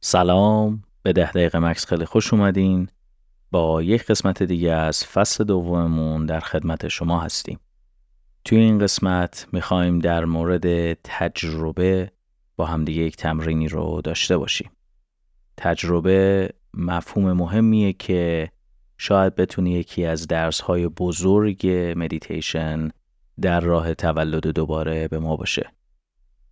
سلام به ده دقیقه مکس خیلی خوش اومدین. با یک قسمت دیگه از فصل دوممون در خدمت شما هستیم. توی این قسمت می‌خوایم در مورد تجربه با همدیگه یک تمرینی رو داشته باشیم. تجربه مفهوم مهمیه که شاید بتونی یکی از درسهای بزرگ مدیتیشن در راه تولد دوباره به ما باشه.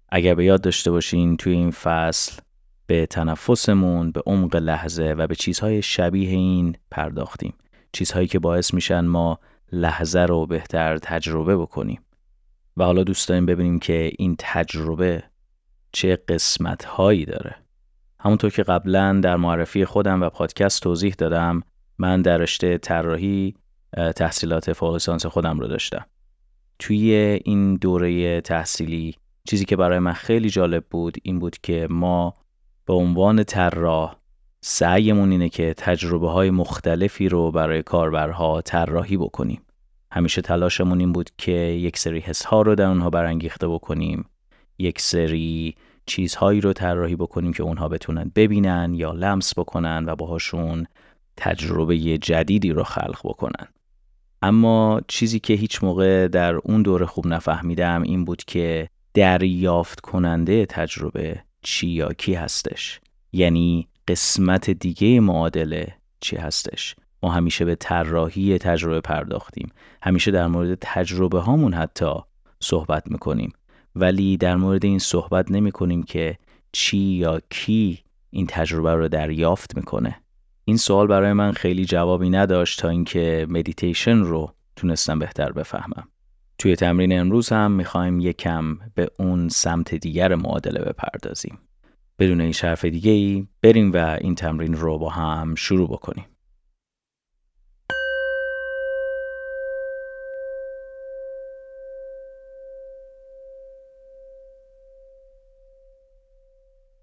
اگر به یاد داشته باشین توی این فصل به تنفسمون، به عمق لحظه و به چیزهای شبیه این پرداختیم. چیزهایی که باعث میشن ما لحظه رو بهتر تجربه بکنیم. و حالا دوست داریم ببینیم که این تجربه چه قسمت هایی داره. همونطور که قبلا در معرفی خودم و پادکست توضیح دادم من در رشته طراحی تحصیلات فوق خودم رو داشتم. توی این دوره تحصیلی چیزی که برای من خیلی جالب بود این بود که ما به عنوان طراح سعیمون اینه که تجربه های مختلفی رو برای کاربرها طراحی بکنیم. همیشه تلاشمون این بود که یک سری حس ها رو در اونها برانگیخته بکنیم. یک سری چیزهایی رو طراحی بکنیم که اونها بتونن ببینن یا لمس بکنن و باهاشون تجربه جدیدی رو خلق بکنن. اما چیزی که هیچ موقع در اون دور خوب نفهمیدم این بود که دریافت کننده تجربه چی یا کی هستش. یعنی قسمت دیگه معادله چی هستش. ما همیشه به طراحی تجربه پرداختیم. همیشه در مورد تجربه هامون حتی صحبت می‌کنیم. ولی در مورد این صحبت نمی کنیم که چی یا کی این تجربه رو دریافت می‌کنه. این سوال برای من خیلی جوابی نداشت تا اینکه مدیتیشن رو تونستم بهتر بفهمم. توی تمرین امروز هم می‌خوایم یکم به اون سمت دیگر معادله بپردازیم. بدون این شرف دیگه ای بریم و این تمرین رو با هم شروع بکنیم.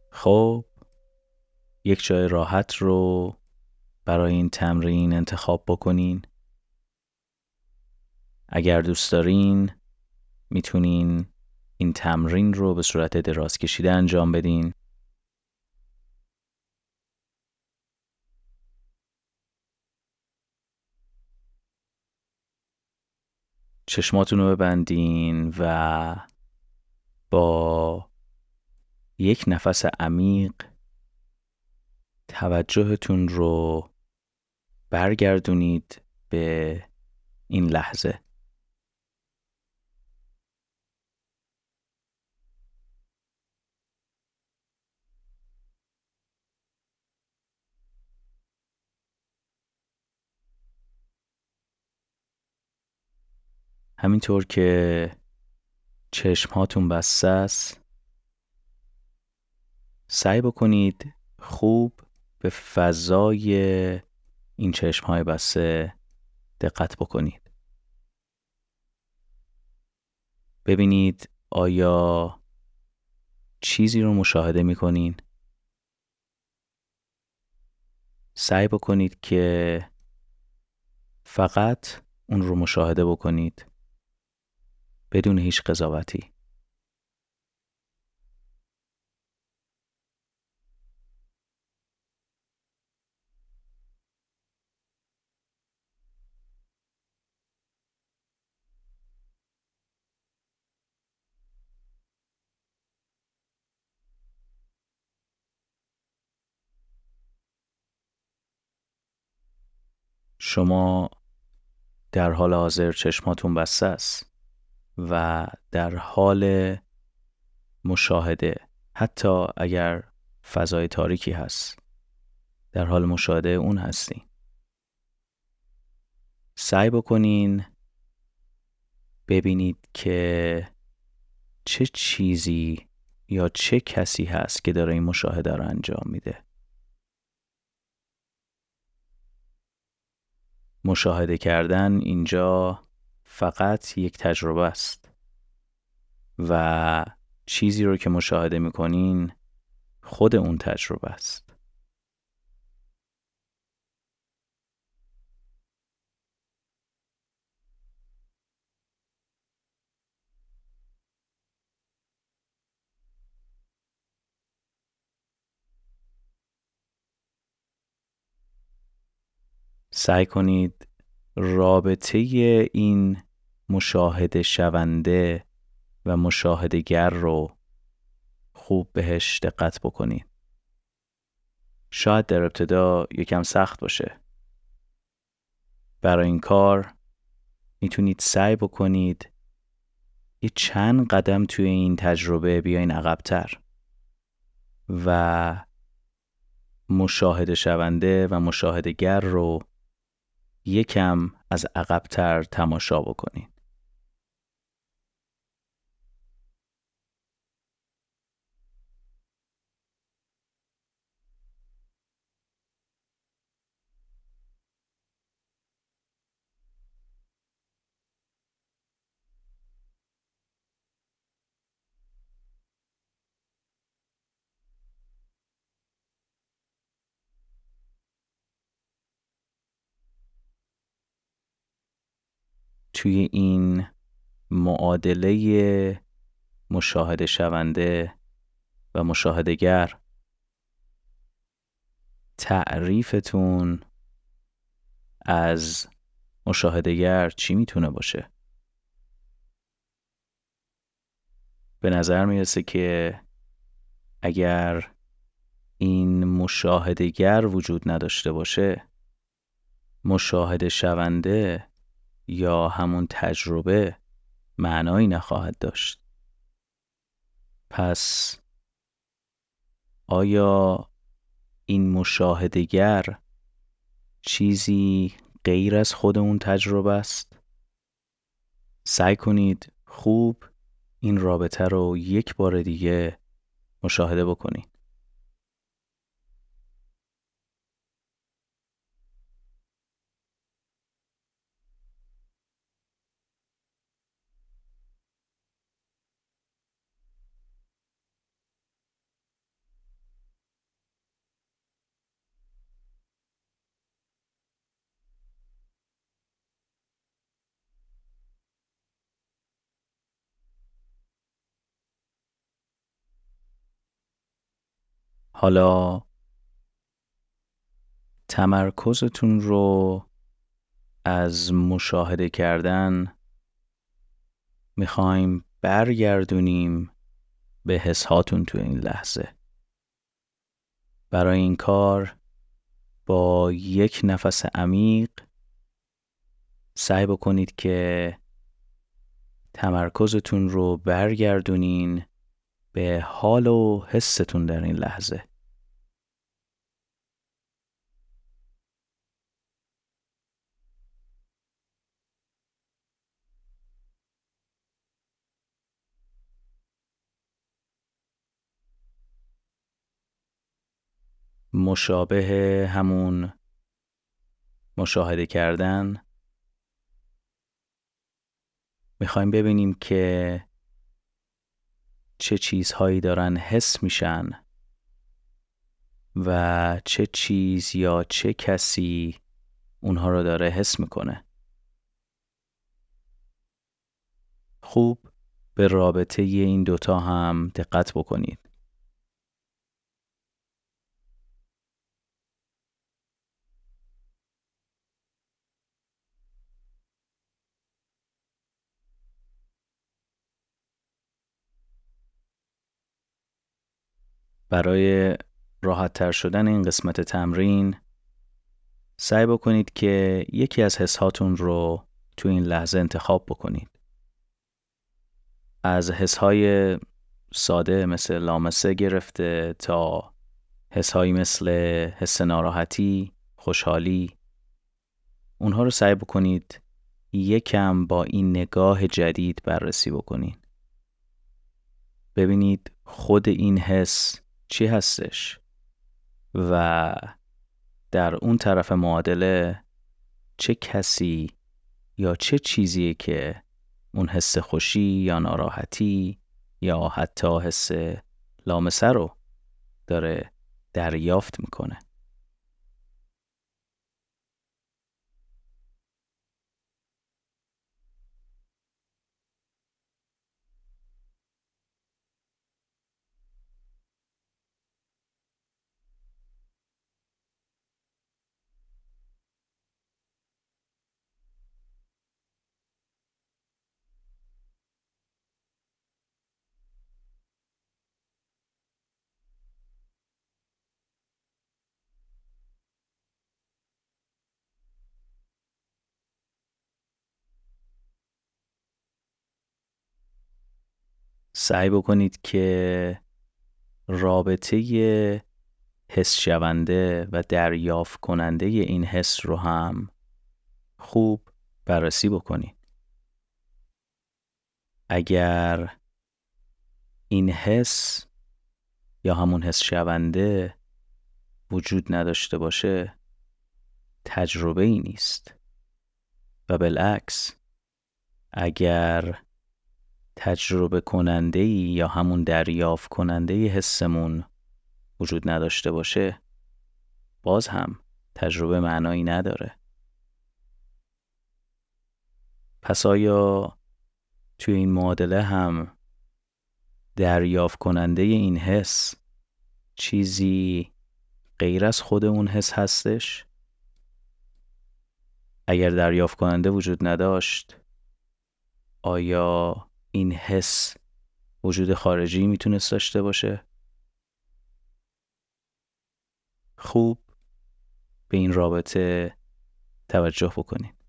خب یک جای راحت رو برای این تمرین انتخاب بکنین اگر دوست دارین می‌تونین این تمرین رو به صورت دراز کشیده انجام بدین. چشماتون رو ببندین و با یک نفس عمیق توجهتون رو برگردونید به این لحظه. همینطور که چشم هاتون بسته است سعی بکنید خوب به فضای این چشم های بسته دقت بکنید ببینید آیا چیزی رو مشاهده می کنین؟ سعی بکنید که فقط اون رو مشاهده بکنید بدون هیچ قضاوتی. شما در حال حاضر چشماتون بسته است. و در حال مشاهده حتی اگر فضای تاریکی هست. در حال مشاهده اون هستین سعی بکنین ببینید که چه چیزی یا چه کسی هست که داره این مشاهده رو انجام میده. مشاهده کردن اینجا فقط یک تجربه است. و چیزی رو که مشاهده می‌کنین خود اون تجربه است. سعی کنید رابطه این مشاهده شونده و مشاهدگر رو خوب بهش دقت بکنید. شاید در ابتدا یکم سخت باشه. برای این کار می‌تونید سعی بکنید یه چند قدم توی این تجربه بیاین عقبتر و مشاهده شونده و مشاهدگر رو یکم از عقبتر تماشا بکنید. توی این معادله مشاهده شونده و مشاهدگر تعریفتون از مشاهدگر چی می‌تونه باشه؟ به نظر می‌رسه که اگر این مشاهدگر وجود نداشته باشه مشاهده شونده یا همون تجربه معنایی نخواهد داشت. پس آیا این مشاهدگر چیزی غیر از خود اون تجربه است؟ سعی کنید خوب این رابطه رو یک بار دیگه مشاهده بکنید. حالا تمرکزتون رو از مشاهده کردن می‌خوایم برگردونیم به حسهاتون تو این لحظه. برای این کار با یک نفس عمیق سعی بکنید که تمرکزتون رو برگردونین به حال و حستون در این لحظه. مشابه همون مشاهده کردن. می‌خوایم ببینیم که چه چیزهایی دارن حس میشن و چه چیز یا چه کسی اونها رو داره حس می‌کنه. خوب به رابطه این دوتا هم دقت بکنید. برای راحت تر شدن این قسمت تمرین سعی بکنید که یکی از حسهاتون رو تو این لحظه انتخاب بکنید. از حسهای ساده مثل لامسه گرفته تا حسهایی مثل حس ناراحتی، خوشحالی اونها رو سعی بکنید یکم با این نگاه جدید بررسی بکنید. ببینید خود این حس چی هستش و در اون طرف معادله چه کسی یا چه چیزیه که اون حس خوشی یا ناراحتی یا حتی حس لامسه رو داره دریافت می‌کنه؟ سعی بکنید که رابطه حس شونده و دریافت کننده این حس رو هم خوب بررسی بکنید. اگر این حس یا همون حس شونده وجود نداشته باشه تجربه ای نیست و بالعکس اگر تجربه کننده یا همون دریافت کننده حسمون وجود نداشته باشه باز هم تجربه معنایی نداره پس آیا توی این معادله هم دریافت کننده این حس چیزی غیر از خود اون حس هستش؟ اگر دریافت کننده وجود نداشت آیا این حس وجود خارجی می‌تونست داشته باشه؟ خوب به این رابطه توجه بکنید.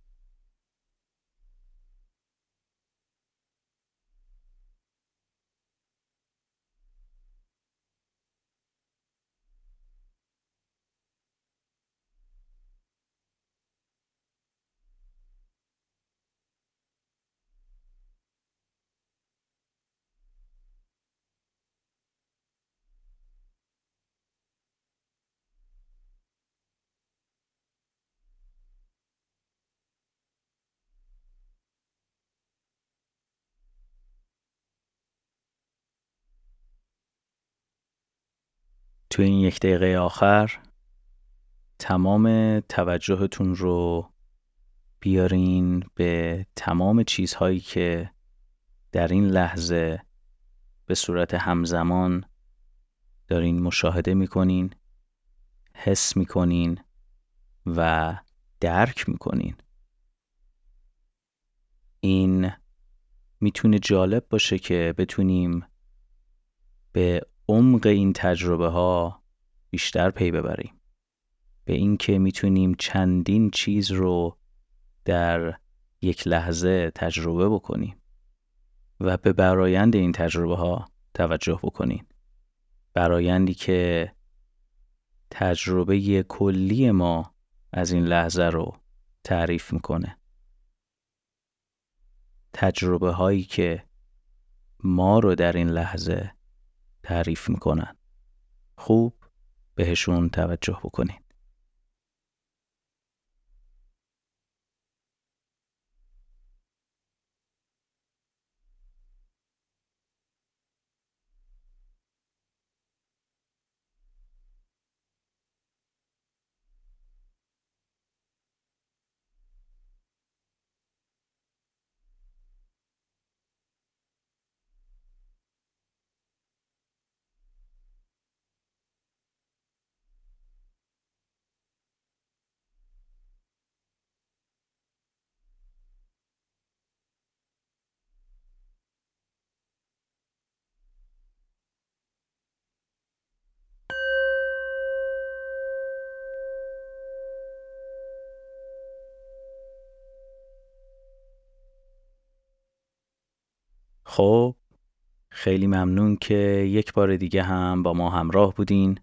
تو این یک دقیقه آخر تمام توجهتون رو بیارین به تمام چیزهایی که در این لحظه به صورت همزمان دارین مشاهده می‌کنین حس می‌کنین و درک می‌کنین. این می‌تونه جالب باشه که بتونیم به عمق این تجربه ها بیشتر پی ببریم. به اینکه می‌تونیم چندین چیز رو در یک لحظه تجربه بکنیم و به برایند این تجربه ها توجه بکنیم. برایندی که تجربه کلی ما از این لحظه رو تعریف می‌کنه. تجربه هایی که ما رو در این لحظه تعریف می‌کنن. خوب بهشون توجه بکنین. خب خیلی ممنون که یک بار دیگه هم با ما همراه بودین.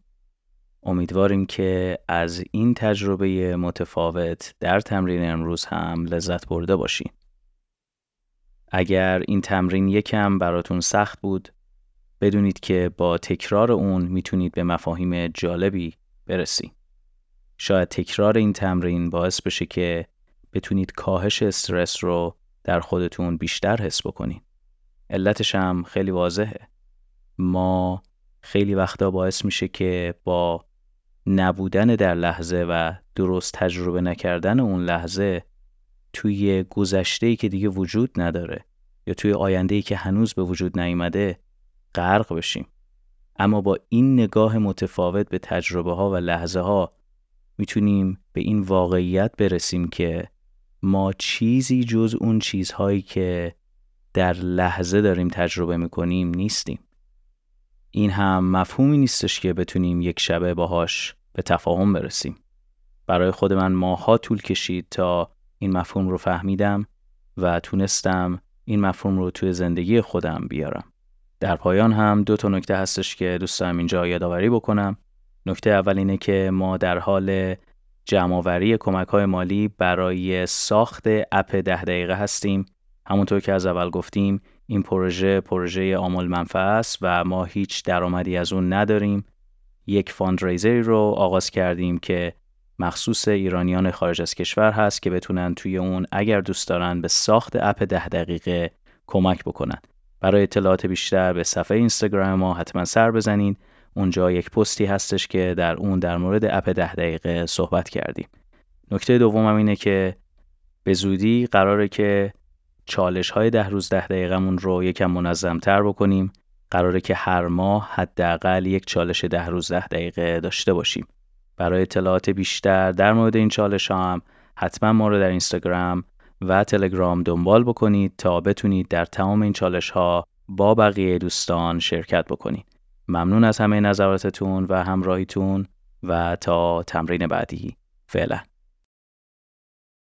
امیدواریم که از این تجربه متفاوت در تمرین امروز هم لذت برده باشین. اگر این تمرین یکم براتون سخت بود بدونید که با تکرار اون می‌تونید به مفاهیم جالبی برسید شاید تکرار این تمرین باعث بشه که بتونید کاهش استرس رو در خودتون بیشتر حس بکنید علتش هم خیلی واضحه. ما خیلی وقتا باعث میشه که با نبودن در لحظه و درست تجربه نکردن اون لحظه توی گذشته ای که دیگه وجود نداره یا توی آینده ای که هنوز به وجود نیامده غرق بشیم. اما با این نگاه متفاوت به تجربه ها و لحظه ها می‌تونیم به این واقعیت برسیم که ما چیزی جز اون چیزهایی که در لحظه داریم تجربه می‌کنیم نیستیم این هم مفهومی نیستش که بتونیم یک شبه باهاش به تفاهم برسیم برای خود من ماها طول کشید تا این مفهوم رو فهمیدم و تونستم این مفهوم رو توی زندگی خودم بیارم در پایان هم دو تا نکته هستش که دوست دارم اینجا یادآوری بکنم. نکته اول اینه که ما در حال جمعآوری کمک های مالی برای ساخت اپ ده دقیقه هستیم. همونطور که از اول گفتیم این پروژه پروژه آمول منفعه است و ما هیچ درآمدی از اون نداریم. یک فاندریزری رو آغاز کردیم که مخصوص ایرانیان خارج از کشور هست که بتونن توی اون اگر دوست دارن به ساخت اپ ده دقیقه کمک بکنن. برای اطلاعات بیشتر به صفحه اینستاگرام ما حتما سر بزنید. اونجا یک پستی هستش که در اون در مورد اپ ده دقیقه صحبت کردیم. نکته دومم اینه که به زودی قراره که چالش های ده روز ده دقیقهمون رو یکم منظم تر بکنیم. قراره که هر ماه حداقل یک چالش ده روز ده دقیقه داشته باشیم. برای اطلاعات بیشتر در مورد این چالش ها هم حتما ما رو در اینستاگرام و تلگرام دنبال بکنید تا بتونید در تمام این چالش ها با بقیه دوستان شرکت بکنید. ممنون از همه نظراتتون و همراهیتون و تا تمرین بعدی فعلا